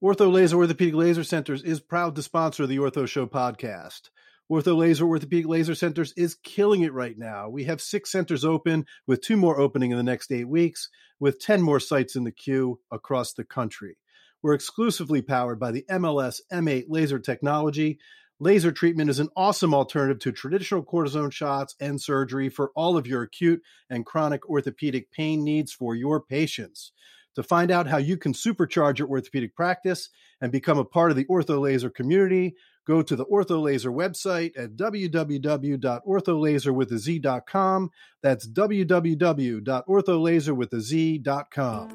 OrthoLazer Orthopedic Laser Centers is proud to sponsor the Ortho Show podcast. OrthoLazer Orthopedic Laser Centers is killing it right now. We have six centers open, with two more opening in the next eight weeks, with 10 more sites in the queue across the country. We're exclusively powered by the MLS M8 laser technology. Laser treatment is an awesome alternative to traditional cortisone shots and surgery for all of your acute and chronic orthopedic pain needs for your patients. To find out how you can supercharge your orthopedic practice and become a part of the OrthoLazer community, go to the OrthoLazer website at www.ortholaserwithaz.com. That's www.ortholaserwithaz.com.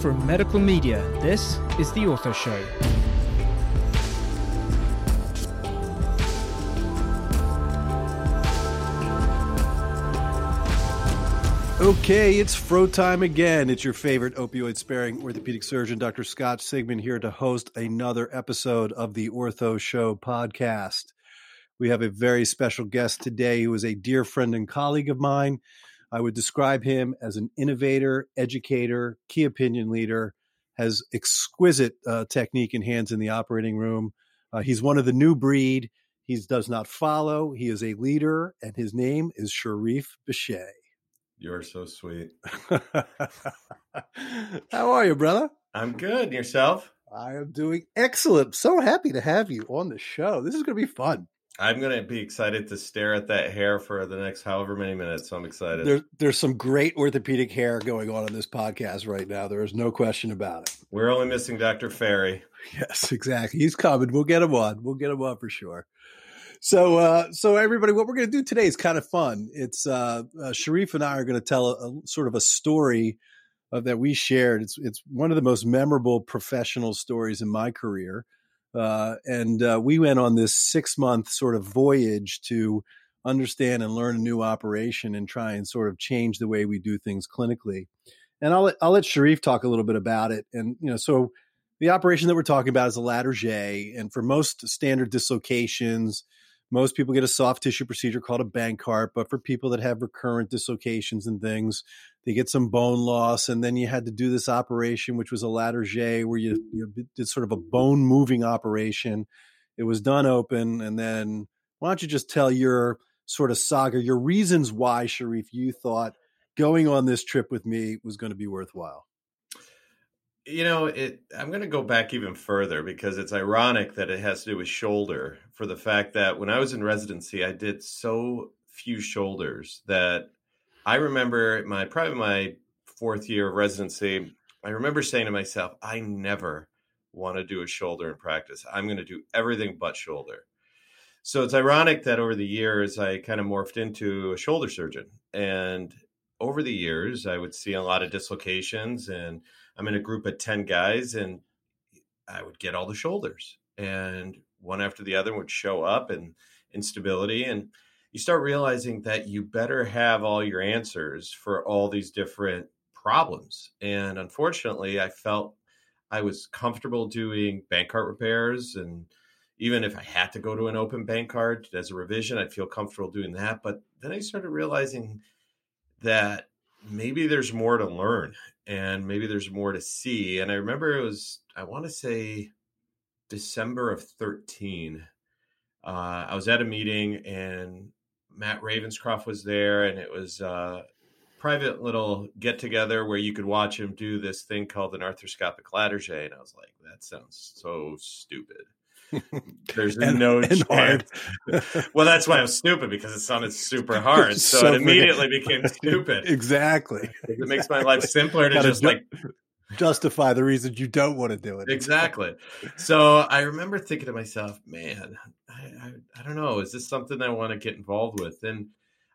From Medical Media, this is The Ortho Show. Okay, it's fro time again. It's your favorite opioid sparing orthopedic surgeon, Dr. Scott Sigman, here to host another episode of the Ortho Show podcast. We have a very special guest today who is a dear friend and colleague of mine. I would describe him as an innovator, educator, key opinion leader, has exquisite uh, technique and hands in the operating room. Uh, he's one of the new breed. He does not follow. He is a leader, and his name is Shariff Bishai. You're so sweet. How are you, brother? I'm good. Yourself? I am doing excellent. So happy to have you on the show. This is going to be fun. I'm going to be excited to stare at that hair for the next however many minutes. So I'm excited. There, there's some great orthopedic hair going on in this podcast right now. There is no question about it. We're only missing Dr. Ferry. Yes, exactly. He's coming. We'll get him on. We'll get him on for sure. So, uh, so everybody, what we're going to do today is kind of fun. It's uh, uh, Shariff and I are going to tell a, a, sort of a story of, that we shared. It's it's one of the most memorable professional stories in my career, uh, and uh, we went on this six month sort of voyage to understand and learn a new operation and try and sort of change the way we do things clinically. And I'll let, I'll let Shariff talk a little bit about it. And you know, so the operation that we're talking about is a Latarjet, and for most standard dislocations most people get a soft tissue procedure called a Bankart, but for people that have recurrent dislocations and things, they get some bone loss. And then you had to do this operation, which was a Latarjet, where you, you did sort of a bone moving operation. It was done open. And then why don't you just tell your sort of saga, your reasons why, Shariff, you thought going on this trip with me was going to be worthwhile? You know it i'm going to go back even further because it's ironic that it has to do with shoulder for the fact that when i was in residency i did so few shoulders that i remember my probably my fourth year of residency i remember saying to myself i never want to do a shoulder in practice. I'm going to do everything but shoulder. So it's ironic that over the years i kind of morphed into a shoulder surgeon. And over the years i would see a lot of dislocations and I'm in a group of 10 guys and I would get all the shoulders and one after the other would show up and instability. And you start realizing that you better have all your answers for all these different problems. And unfortunately, I felt I was comfortable doing bank Bankart repairs. And even if I had to go to an open bank Bankart as a revision, I'd feel comfortable doing that. But then I started realizing that maybe there's more to learn and maybe there's more to see. And I remember it was, I want to say December of 13. Uh, I was at a meeting and Matt Ravenscroft was there, and it was a private little get together where you could watch him do this thing called an arthroscopic Latarjet. And I was like, that sounds so stupid. There's and, no and chance. well, that's why I'm stupid because it sounded super hard. So, so it immediately became stupid. exactly. It makes my life simpler to just ju- like justify the reasons you don't want to do it. Exactly. So I remember thinking to myself, man, I, I, I don't know, is this something I want to get involved with? And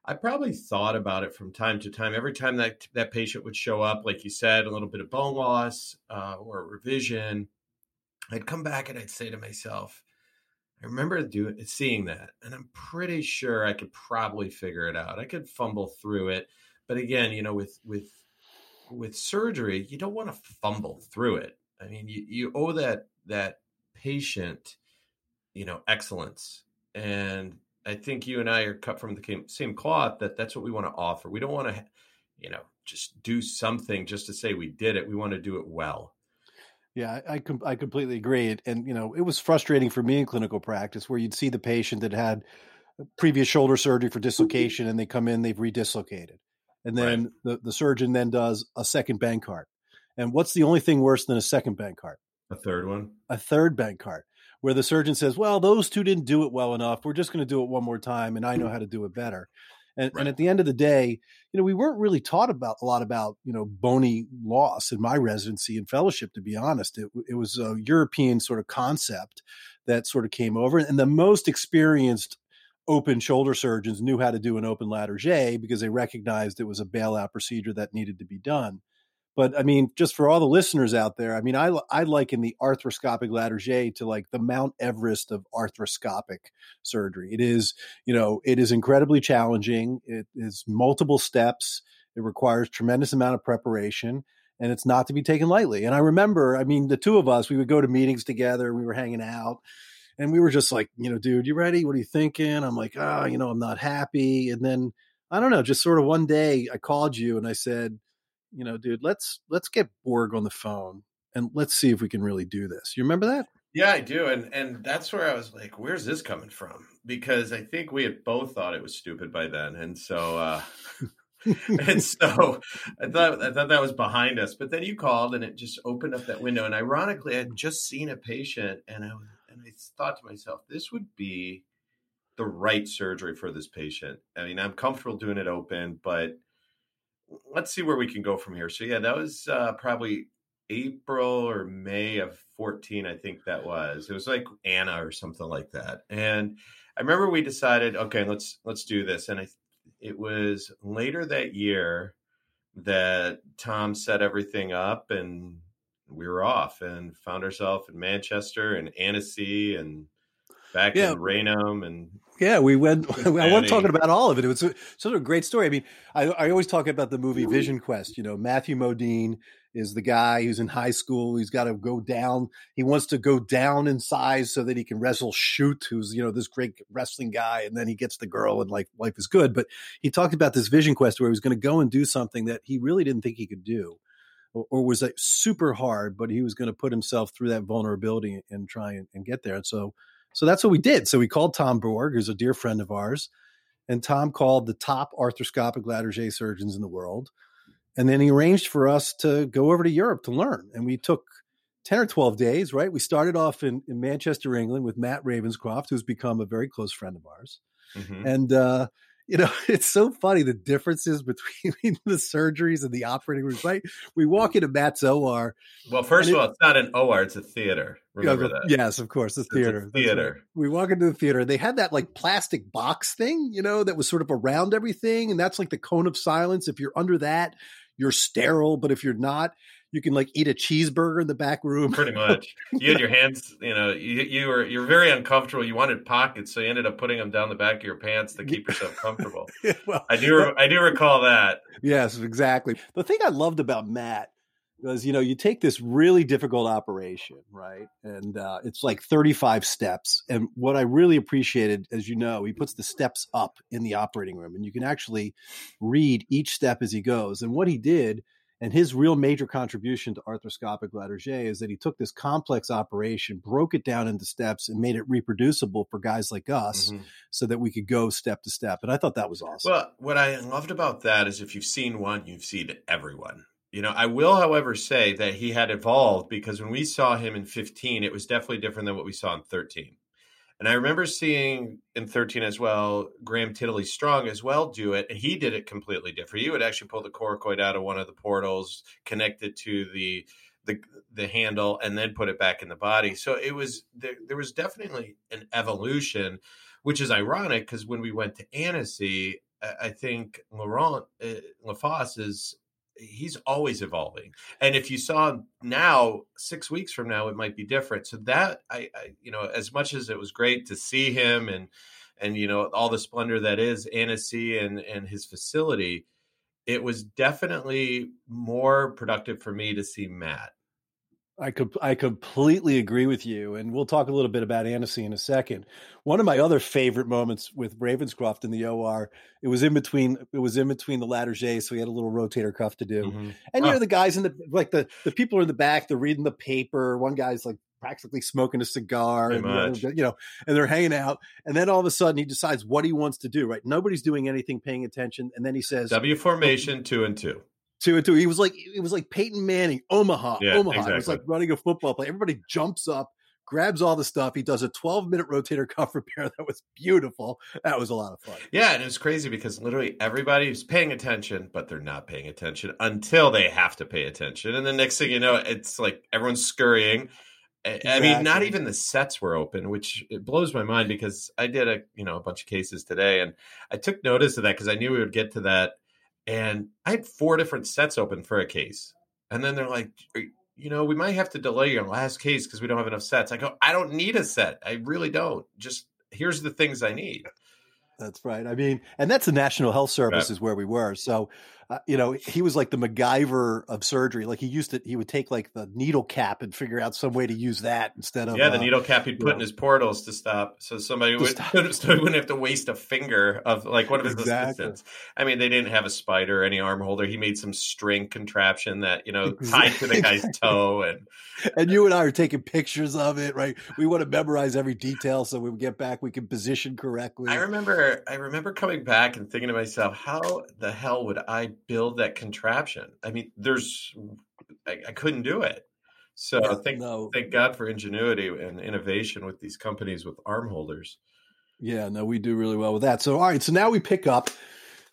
I probably thought about it from time to time. Every time that that patient would show up, like you said, a little bit of bone loss uh, or revision, I'd come back and I'd say to myself, I remember doing seeing that, and I'm pretty sure I could probably figure it out. I could fumble through it, but again, you know, with with with surgery, you don't want to fumble through it. I mean, you you owe that that patient, you know, excellence, and I, think you and I are cut from the same cloth. That that's what we want to offer. We don't want to, you know, just do something just to say we did it. We want to do it well. Yeah, I I, I completely agree. And you know, it was frustrating for me in clinical practice where you'd see the patient that had uh, previous shoulder surgery for dislocation, and they come in, they've redislocated, and then right. the the surgeon then does a second bank Bankart. And what's the only thing worse than a second bank Bankart? A third one. A third bank Bankart where the surgeon says, "Well, those two didn't do it well enough. We're just going to do it one more time, and I know how to do it better." And, right. and at the end of the day, you know, we weren't really taught about a lot about you know bony loss in my residency and fellowship. To be honest, it, it was a European sort of concept that sort of came over, and the most experienced open shoulder surgeons knew how to do an open Latarjet because they recognized it was a bailout procedure that needed to be done. But I mean, just for all the listeners out there, I mean, I I liken the arthroscopic Latarjet to like the Mount Everest of arthroscopic surgery. It is, you know, it is incredibly challenging. It is multiple steps. It requires tremendous amount of preparation, and it's not to be taken lightly. And I remember, I mean, the two of us, we would go to meetings together. We were hanging out, and we were just like, you know, dude, you ready? What are you thinking? I'm like, oh, you know, I'm not happy. And then I don't know, just sort of one day, I called you and I said you know, dude, let's let's get Borg on the phone and let's see if we can really do this. You remember that? Yeah, I do. And and that's where I was like, where's this coming from? Because I think we had both thought it was stupid by then. And so uh and so I thought I thought that was behind us. But then you called and it just opened up that window. And ironically, I had just seen a patient and I was, and I thought to myself, this would be the right surgery for this patient. I mean, I'm comfortable doing it open, but let's see where we can go from here. So yeah, that was uh, probably April or May of 14, I think that was. It was like Anna or something like that. And I remember we decided, okay, let's let's do this. And I, it was later that year that Tom set everything up and we were off and found ourselves in Manchester and Annecy and back yeah. in Raynham and yeah, we went. I wasn't talking about all of it. It was sort of a great story. I mean, I, I always talk about the movie Vision Quest. You know, Matthew Modine is the guy who's in high school. He's got to go down. He wants to go down in size so that he can wrestle Shute, who's you know this great wrestling guy, and then he gets the girl, and like life is good. But he talked about this Vision Quest where he was going to go and do something that he really didn't think he could do or, was like super hard, but he was going to put himself through that vulnerability and try and, and, get there. And so so that's what we did. So we called Tom Borg, who's a dear friend of ours, and Tom called the top arthroscopic Latarjet surgeons in the world. And then he arranged for us to go over to Europe to learn. And we took 10 or 12 days, right? We started off in, in Manchester, England with Matt Ravenscroft, who's become a very close friend of ours. Mm-hmm. And uh, you know, it's so funny the differences between the surgeries and the operating rooms, right? We walk into Matt's OR. Well, first of all, it's not an OR, it's a theater. Remember that. Yes, of course, the theater. theater. Right. We walk into the theater. They had that like plastic box thing, you know, that was sort of around everything. And that's like the cone of silence. If you're under that, you're sterile. But if you're not, you can like eat a cheeseburger in the back room. Pretty much. You had your hands, you know, you, you were you're very uncomfortable. You wanted pockets, so you ended up putting them down the back of your pants to keep yourself comfortable. well, I do I do recall that. Yes, exactly. The thing I loved about Matt was, you know, you take this really difficult operation, right? And uh, it's like 35 steps. And what I really appreciated, as you know, he puts the steps up in the operating room, and you can actually read each step as he goes. And what he did and his real major contribution to arthroscopic Latarjet is that he took this complex operation, broke it down into steps, and made it reproducible for guys like us mm-hmm. so that we could go step to step. And I thought that was awesome. Well, what I loved about that is if you've seen one, you've seen everyone. You know, I will, however, say that he had evolved because when we saw him in 15, it was definitely different than what we saw in 13. And I remember seeing in 13 as well, Graham Tytherleigh-Strong as well do it. And he did it completely different. He would actually pull the coracoid out of one of the portals, connect it to the the the handle, and then put it back in the body. So it was there, there was definitely an evolution, which is ironic because when we went to Annecy, I, I think Laurent uh, Lafosse is he's always evolving and if you saw now six weeks from now it might be different. So that I, I, you know as much as it was great to see him and and you know all the splendor that is Annecy and and his facility it was definitely more productive for me to see matt I could I completely agree with you, and we'll talk a little bit about Annecy in a second. One of my other favorite moments with Ravenscroft in the OR, it was in between it was in between the Latarjet, so we had a little rotator cuff to do, mm-hmm. and you know the guys in the like the the people are in the back, they're reading the paper. One guy's like practically smoking a cigar, and, you know, and they're hanging out, and then all of a sudden he decides what he wants to do. Right, nobody's doing anything, paying attention, and then he says W formation two and two two and two. He was like it was like Peyton Manning, Omaha, yeah, Omaha. Exactly. It was like running a football play. Everybody jumps up, grabs all the stuff. He does a 12 minute rotator cuff repair. That was beautiful. That was a lot of fun. Yeah, and it's crazy because literally everybody's paying attention, but they're not paying attention until they have to pay attention. And the next thing you know, it's like everyone's scurrying. Exactly. I mean, not even the sets were open, which it blows my mind because I did a you know a bunch of cases today, and I took notice of that because I knew we would get to that and I had four different sets open for a case. And then they're like, you know, we might have to delay your last case because we don't have enough sets. I go, I don't need a set. I really don't. Just here's the things I need. That's right. I mean, and that's the National Health Service is where we were. So uh, you know, he was like the MacGyver of surgery. Like he used to, he would take like the needle cap and figure out some way to use that instead of yeah, the uh, needle cap he'd put know, in his portals to stop, so somebody would, so wouldn't have to waste a finger of like one of his exactly. assistants. I mean, they didn't have a spider, or any arm holder. He made some string contraption that you know tied to the guy's toe, and and you and I are taking pictures of it, right? We want to memorize every detail so when we get back we can position correctly. I remember, I remember coming back and thinking to myself, how the hell would I build that contraption. I mean, there's I, I couldn't do it. So yeah, thank no. thank God for ingenuity and innovation with these companies with arm holders. Yeah, no, we do really well with that. So all right, so now we pick up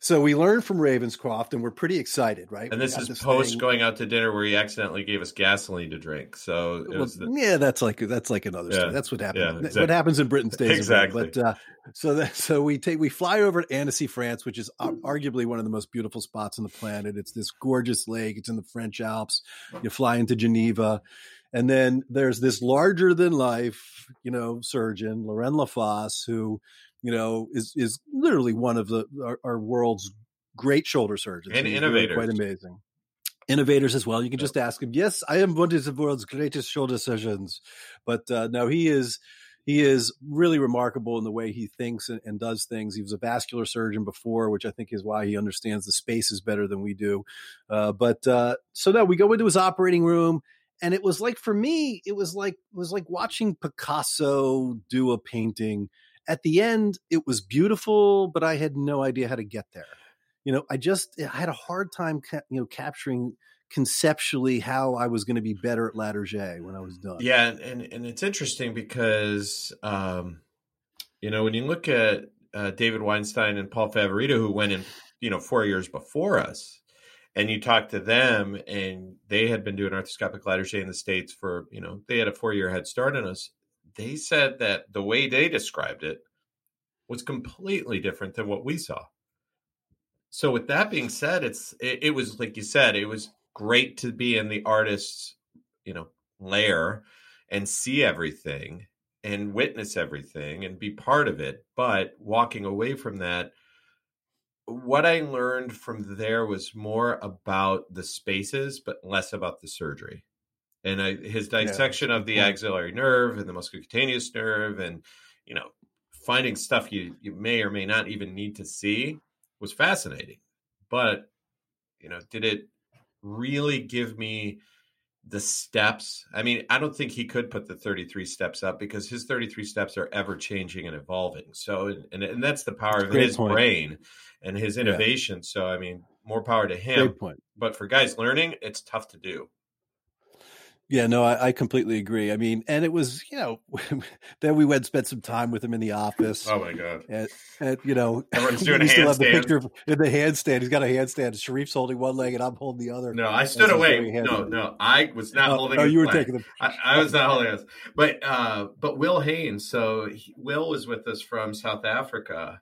so we learned from Ravenscroft, and we're pretty excited, right? And this is this post thing. going out to dinner where he accidentally gave us gasoline to drink. So well, the... yeah, that's like that's like another yeah. story. That's what happens. Yeah, exactly. What happens in Britain stays exactly. But uh, so that, so we take we fly over to Annecy, France, which is arguably one of the most beautiful spots on the planet. It's this gorgeous lake. It's in the French Alps. You fly into Geneva. And then there's this larger than life, you know, surgeon, Laurent Lafosse, who you know, is is literally one of the our, our world's great shoulder surgeons and innovators. Really quite amazing. Innovators as well. You can just ask him. Yes, I am one of the world's greatest shoulder surgeons, but uh, no, he is he is really remarkable in the way he thinks and, and, does things. He was a vascular surgeon before, which I think is why he understands the spaces better than we do. Uh, but uh, so now we go into his operating room, and it was like for me, it was like it was like watching Picasso do a painting at the end, it was beautiful, but I had no idea how to get there. You know, I just I had a hard time, ca- you know, capturing conceptually how I was going to be better at Latarjet when I was done. Yeah, and and it's interesting because um, you know when you look at uh, David Weinstein and Paul Favorito, who went in you know four years before us, and you talk to them, and they had been doing arthroscopic Latarjet in the states for you know they had a four year head start on us, they said that the way they described it was completely different than what we saw. So with that being said, it's it, it was like you said, it was great to be in the artist's, you know, lair and see everything and witness everything and be part of it. But walking away from that, what I learned from there was more about the spaces, but less about the surgery and I, his dissection yeah. of the axillary nerve and the musculocutaneous nerve and you know finding stuff you you may or may not even need to see was fascinating. But you know did it really give me the steps? I mean i don't think he could put the 33 steps up because his 33 steps are ever changing and evolving. So and, and that's the power that's of his point. brain and his innovation. Yeah. so i mean more power to him. But for guys learning it's tough to do yeah, no, I, I, completely agree. I mean, and it was, you know, then we went and spent some time with him in the office. Oh my god! And, and you know, everyone's doing a handstand. the picture in the handstand. He's got a handstand. Shariff's holding one leg, and I'm holding the other. No, I stood away. No, no, I was not oh, holding. Oh, you were taking the. I, I, was not holding us, but uh, but Will Haynes. So he, Will was with us from South Africa,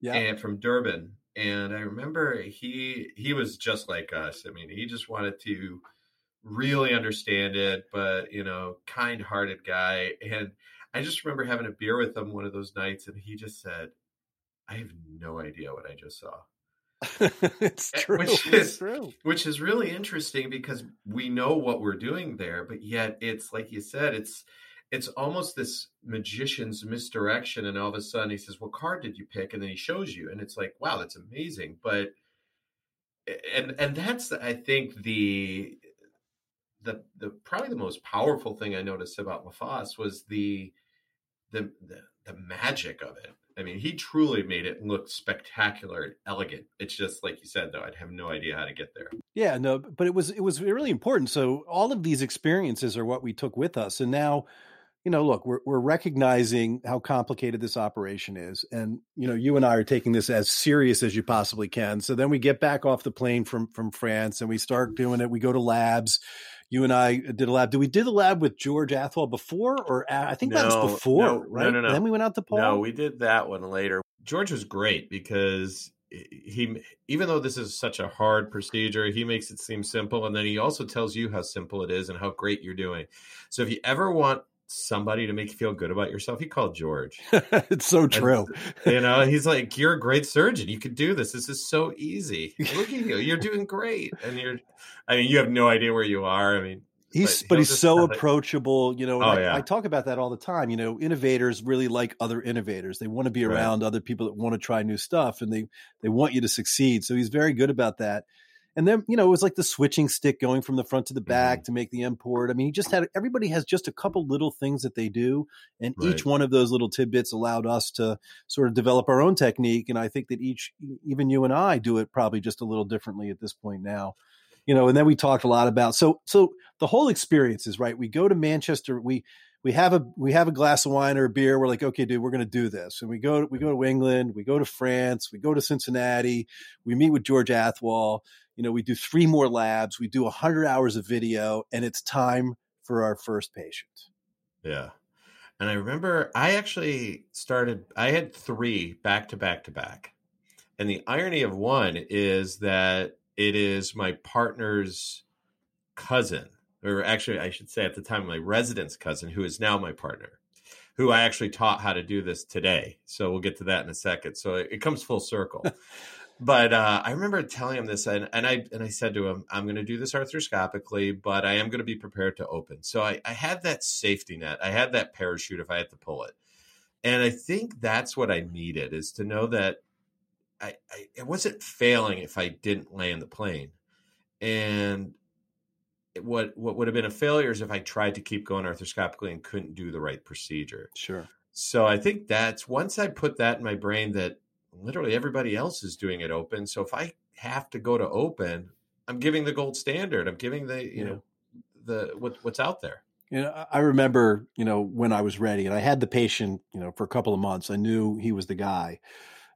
yeah, and from Durban, and I remember he he was just like us. I mean, he just wanted to really understand it, but you know, kind hearted guy. And I just remember having a beer with him one of those nights, and he just said, I have no idea what I just saw. it's Eh, true. which it's is- true. which is really interesting because we know what we're doing there but yet it's like you said it's it's almost this magician's misdirection and all of a sudden he says what card did you pick and then he shows you and it's like wow that's amazing but and and that's i think the the the probably the most powerful thing i noticed about lafosse was the the the, the magic of it I mean, he truly made it look spectacular and elegant. It's just like you said, though. I'd have no idea how to get there. Yeah, no, but it was it was really important. So all of these experiences are what we took with us, and now, you know, look, we're we're recognizing how complicated this operation is, and you know, you and I are taking this as serious as you possibly can. So then we get back off the plane from from France, and we start doing it. We go to labs. You and I did a lab. Did we did a lab with George Athwal before, or I think that was before, no, no, right? no, no. Then we went out to Paul. No, we did that one later. George was great because he, even though this is such a hard procedure, he makes it seem simple, and then he also tells you how simple it is and how great you're doing. So if you ever want somebody to make you feel good about yourself, you call George. it's so true. You know, he's like, "You're a great surgeon. You could do this. This is so easy. Look at you. You're doing great." And you're, I mean, you have no idea where you are. I mean, He's but but, he's so approachable, you know. and Oh, I, yeah. I talk about that all the time. You know, innovators really like other innovators. They want to be Right. around other people that want to try new stuff, and they they want you to succeed. So he's very good about that. And then you know, it was like the switching stick going from the front to the back Mm-hmm. to make the import. I mean, he just had everybody has just a couple little things that they do, and Right. each one of those little tidbits allowed us to sort of develop our own technique. And I think that each, even you and I, do it probably just a little differently at this point now you know and then we talked a lot about so so the whole experience is right we go to manchester we we have a we have a glass of wine or a beer we're like okay dude we're going to do this and we go we go to england we go to france we go to cincinnati we meet with george athwal you know we do three more labs we do 100 hours of video and it's time for our first patient Yeah. And I remember I actually started, I had three back to back to back. And the irony of one is that it is my partner's cousin, or actually, I should say at the time, my resident's cousin, who is now my partner, who I actually taught how to do this today. So we'll get to that in a second. So it, it comes full circle. but uh, I remember telling him this, and, and I and I said to him, "I'm going to do this arthroscopically, but I am going to be prepared to open." So I, I had that safety net, I had that parachute if I had to pull it, and I think that's what I needed is to know that I, I it wasn't failing if I didn't land the plane, and what what would have been a failure is if I tried to keep going arthroscopically and couldn't do the right procedure. sure So I think that's once I put that in my brain that literally everybody else is doing it open. So if I have to go to open, I'm giving the gold standard. I'm giving the you Yeah. know the what what's out there. You know, I- I remember, you know, when I was ready and I had the patient, you know, for a couple of months, I knew he was the guy.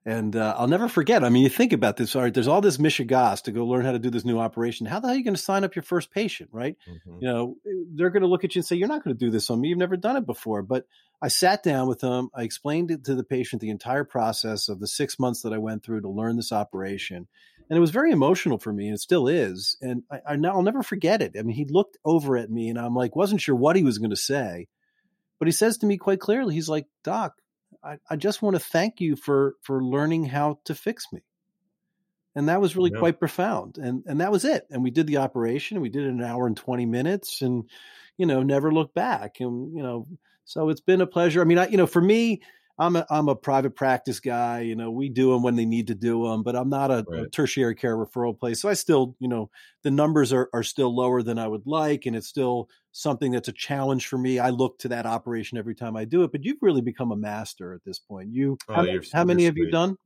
And uh, I'll never forget. I mean, you think about this. All right, there's all this mishigas to go learn how to do this new operation. How the hell are you going to sign up your first patient, right? Mhm. You know, they're going to look at you and say, "You're not going to do this on me. You've never done it before." But I sat down with them. I explained it to the patient the entire process of the six months that I went through to learn this operation, and it was very emotional for me, and it still is. And I, I I'll never forget it. I mean, he looked over at me, and I'm like, wasn't sure what he was going to say, but he says to me quite clearly, he's like, "Doc, I, I just want to thank you for for learning how to fix me." And that was really Yeah. quite profound. And and that was it. And we did the operation. And we did it in an hour and 20 minutes and, you know, never looked back. And, you know, so it's been a pleasure. I mean, I, you know, for me, I'm a, I'm a private practice guy. You know, we do them when they need to do them, but I'm not a, a tertiary care referral place. So I still, you know, the numbers are, are still lower than I would like. And it's still something that's a challenge for me. I look to that operation every time I do it, but you've really become a master at this point. You, Oh, how, you're- how many you're have you done?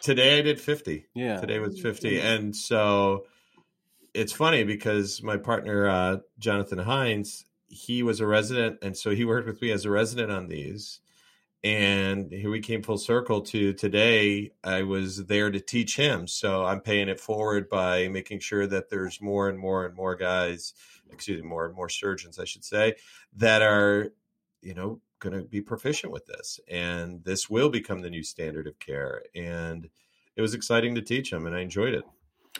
Today I did 50. Yeah. Today was 50. And so it's funny because my partner, uh, Jonathan Hines, he was a resident. And so he worked with me as a resident on these. And here we came full circle to today. I was there to teach him. So I'm paying it forward by making sure that there's more and more and more guys, excuse me, more and more surgeons, I should say, that are, you know, going to be proficient with this. And this will become the new standard of care. And it was exciting to teach him, and I enjoyed it.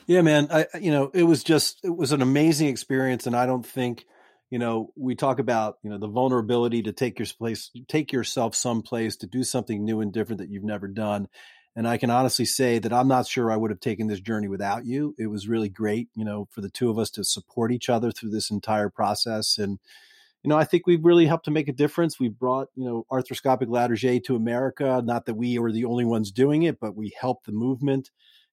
Yeah, man. I you know, it was just it was an amazing experience and I don't think, you know, we talk about, you know, the vulnerability to take your place take yourself someplace to do something new and different that you've never done. And I can honestly say that I'm not sure I would have taken this journey without you. It was really great, you know, for the two of us to support each other through this entire process. And, you know, I think we've really helped to make a difference. We brought, you know, arthroscopic Latarjet to America. Not that we were the only ones doing it, but we helped the movement.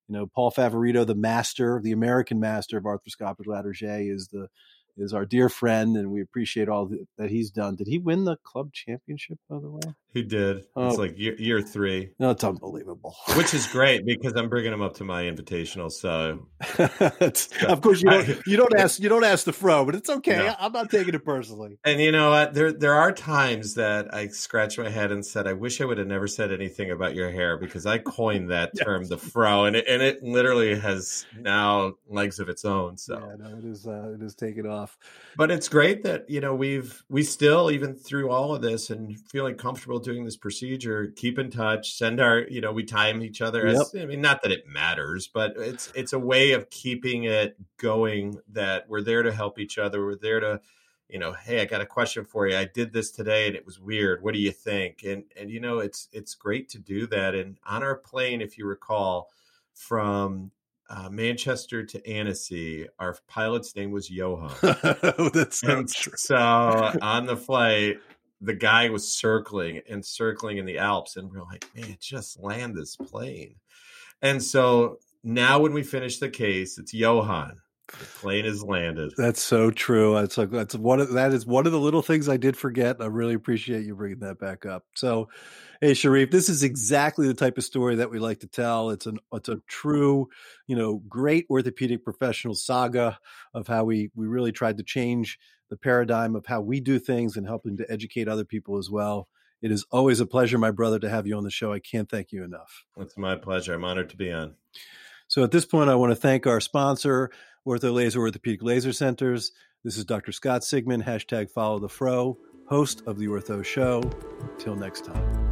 You know, Paul Favorito, the master, the American master of arthroscopic Latarjet, is the is our dear friend, and we appreciate all that he's done. Did he win the club championship, by the way? He did. Oh. It's like year, year three. No, it's unbelievable. Which is great because I'm bringing him up to my invitational. So, of course, you don't you don't ask you don't ask the fro, but it's okay. No. I'm not taking it personally. And you know what? There there are times that I scratch my head and said, I wish I would have never said anything about your hair because I coined that yes. term, the fro, and it, and it literally has now legs of its own. So yeah, no, it is uh, it is taken off. But it's great that you know we've we still even through all of this and feeling comfortable doing this procedure, keep in touch, send our, you know, we time each other. As. I mean, not that it matters, but it's it's a way of keeping it going. That we're there to help each other. We're there to, you know, hey, I got a question for you. I did this today and it was weird. What do you think? And and you know, it's it's great to do that. And on our plane, if you recall, from uh, Manchester to Annecy, our pilot's name was Johan. oh, that's so true. So on the flight, the guy was circling and circling in the Alps, and we're like, man, just land this plane. And so now, when we finish the case, it's Johan. The plane is landed. That's so true. That's like that's one of that is one of the little things I did forget. I really appreciate you bringing that back up. So, hey Shariff, this is exactly the type of story that we like to tell. It's an it's a true, you know, great orthopedic professional saga of how we we really tried to change the paradigm of how we do things and helping to educate other people as well. It is always a pleasure, my brother, to have you on the show. I can't thank you enough. It's my pleasure. I'm honored to be on. So at this point, I want to thank our sponsor, OrthoLazer Orthopedic Laser Centers. This is Dr. Scott Sigman, hashtag follow the fro, host of the Ortho Show. Till next time.